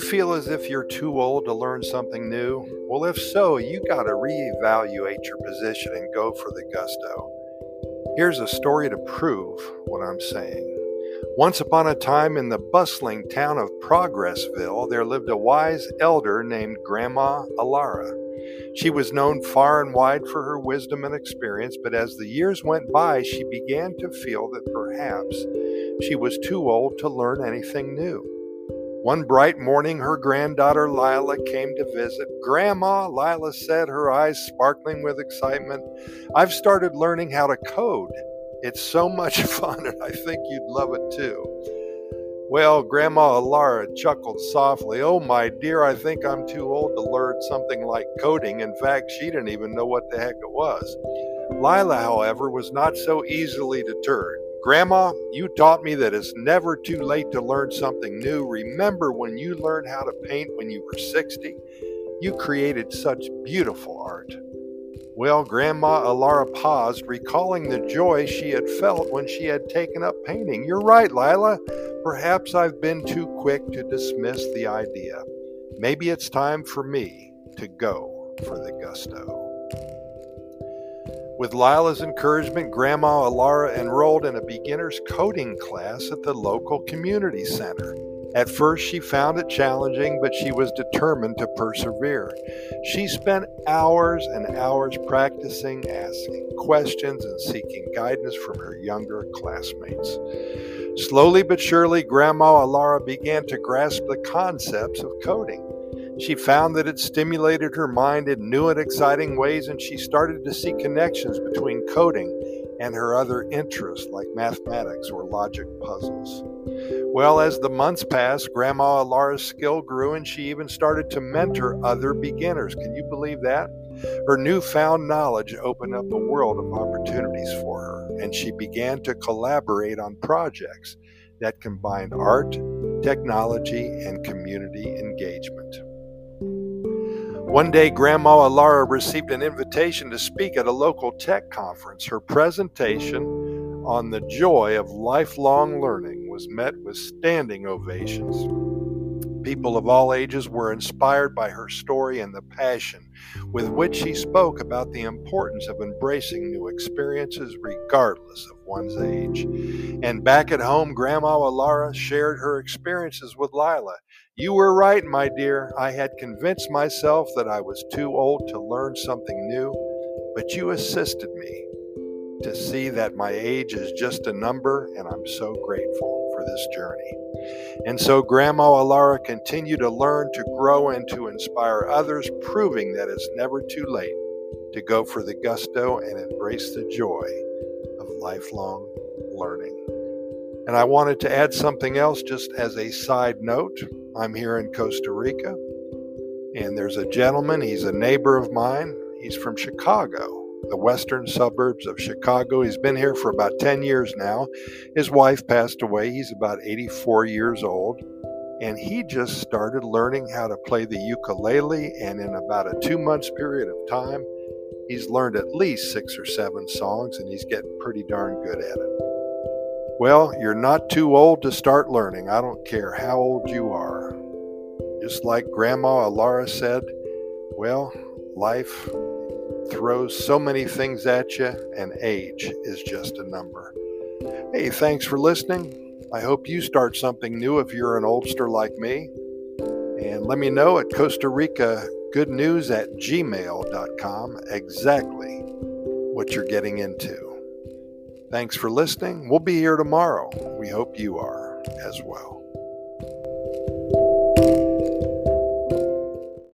feel as if you're too old to learn something new? Well, if so, you got to reevaluate your position and go for the gusto. Here's a story to prove what I'm saying. Once upon a time in the bustling town of Progressville, there lived a wise elder named Grandma Alara. She was known far and wide for her wisdom and experience, but as the years went by, she began to feel that perhaps she was too old to learn anything new. One bright morning, her granddaughter Lila came to visit. Grandma, Lila said, her eyes sparkling with excitement, I've started learning how to code. It's so much fun, and I think you'd love it too. Well, Grandma Alara chuckled softly. Oh, my dear, I think I'm too old to learn something like coding. In fact, she didn't even know what the heck it was. Lila, however, was not so easily deterred. Grandma, you taught me that it's never too late to learn something new. Remember when you learned how to paint when you were 60? You created such beautiful art. Well, Grandma Alara paused, recalling the joy she had felt when she had taken up painting. You're right, Lila. Perhaps I've been too quick to dismiss the idea. Maybe it's time for me to go for the gusto. With Lila's encouragement, Grandma Alara enrolled in a beginner's coding class at the local community center. At first, she found it challenging, but she was determined to persevere. She spent hours and hours practicing, asking questions, and seeking guidance from her younger classmates. Slowly but surely, Grandma Alara began to grasp the concepts of coding. She found that it stimulated her mind in new and exciting ways, and she started to see connections between coding and her other interests like mathematics or logic puzzles. Well, as the months passed, Grandma Alara's skill grew and she even started to mentor other beginners. Can you believe that? Her newfound knowledge opened up a world of opportunities for her, and she began to collaborate on projects that combined art, technology, and community engagement. One day, Grandma Alara received an invitation to speak at a local tech conference. Her presentation on the joy of lifelong learning was met with standing ovations. People of all ages were inspired by her story and the passion with which she spoke about the importance of embracing new experiences regardless of one's age. And back at home, Grandma Alara shared her experiences with Lila. You were right, my dear. I had convinced myself that I was too old to learn something new, but you assisted me to see that my age is just a number, and I'm so grateful for this journey. And so Grandma Alara continued to learn, to grow, and to inspire others, proving that it's never too late to go for the gusto and embrace the joy of lifelong learning. And I wanted to add something else just as a side note. I'm here in Costa Rica, and there's a gentleman, he's a neighbor of mine. He's from Chicago, the western suburbs of Chicago. He's been here for about 10 years now. His wife passed away. He's about 84 years old. And he just started learning how to play the ukulele. And in about a two months period of time, he's learned at least six or seven songs, and he's getting pretty darn good at it. Well, you're not too old to start learning. I don't care how old you are. Just like Grandma Alara said, well, life throws so many things at you, and age is just a number. Hey, thanks for listening. I hope you start something new if you're an oldster like me. And let me know at Costa Rica good news at gmail.com exactly what you're getting into. Thanks for listening. We'll be here tomorrow. We hope you are as well.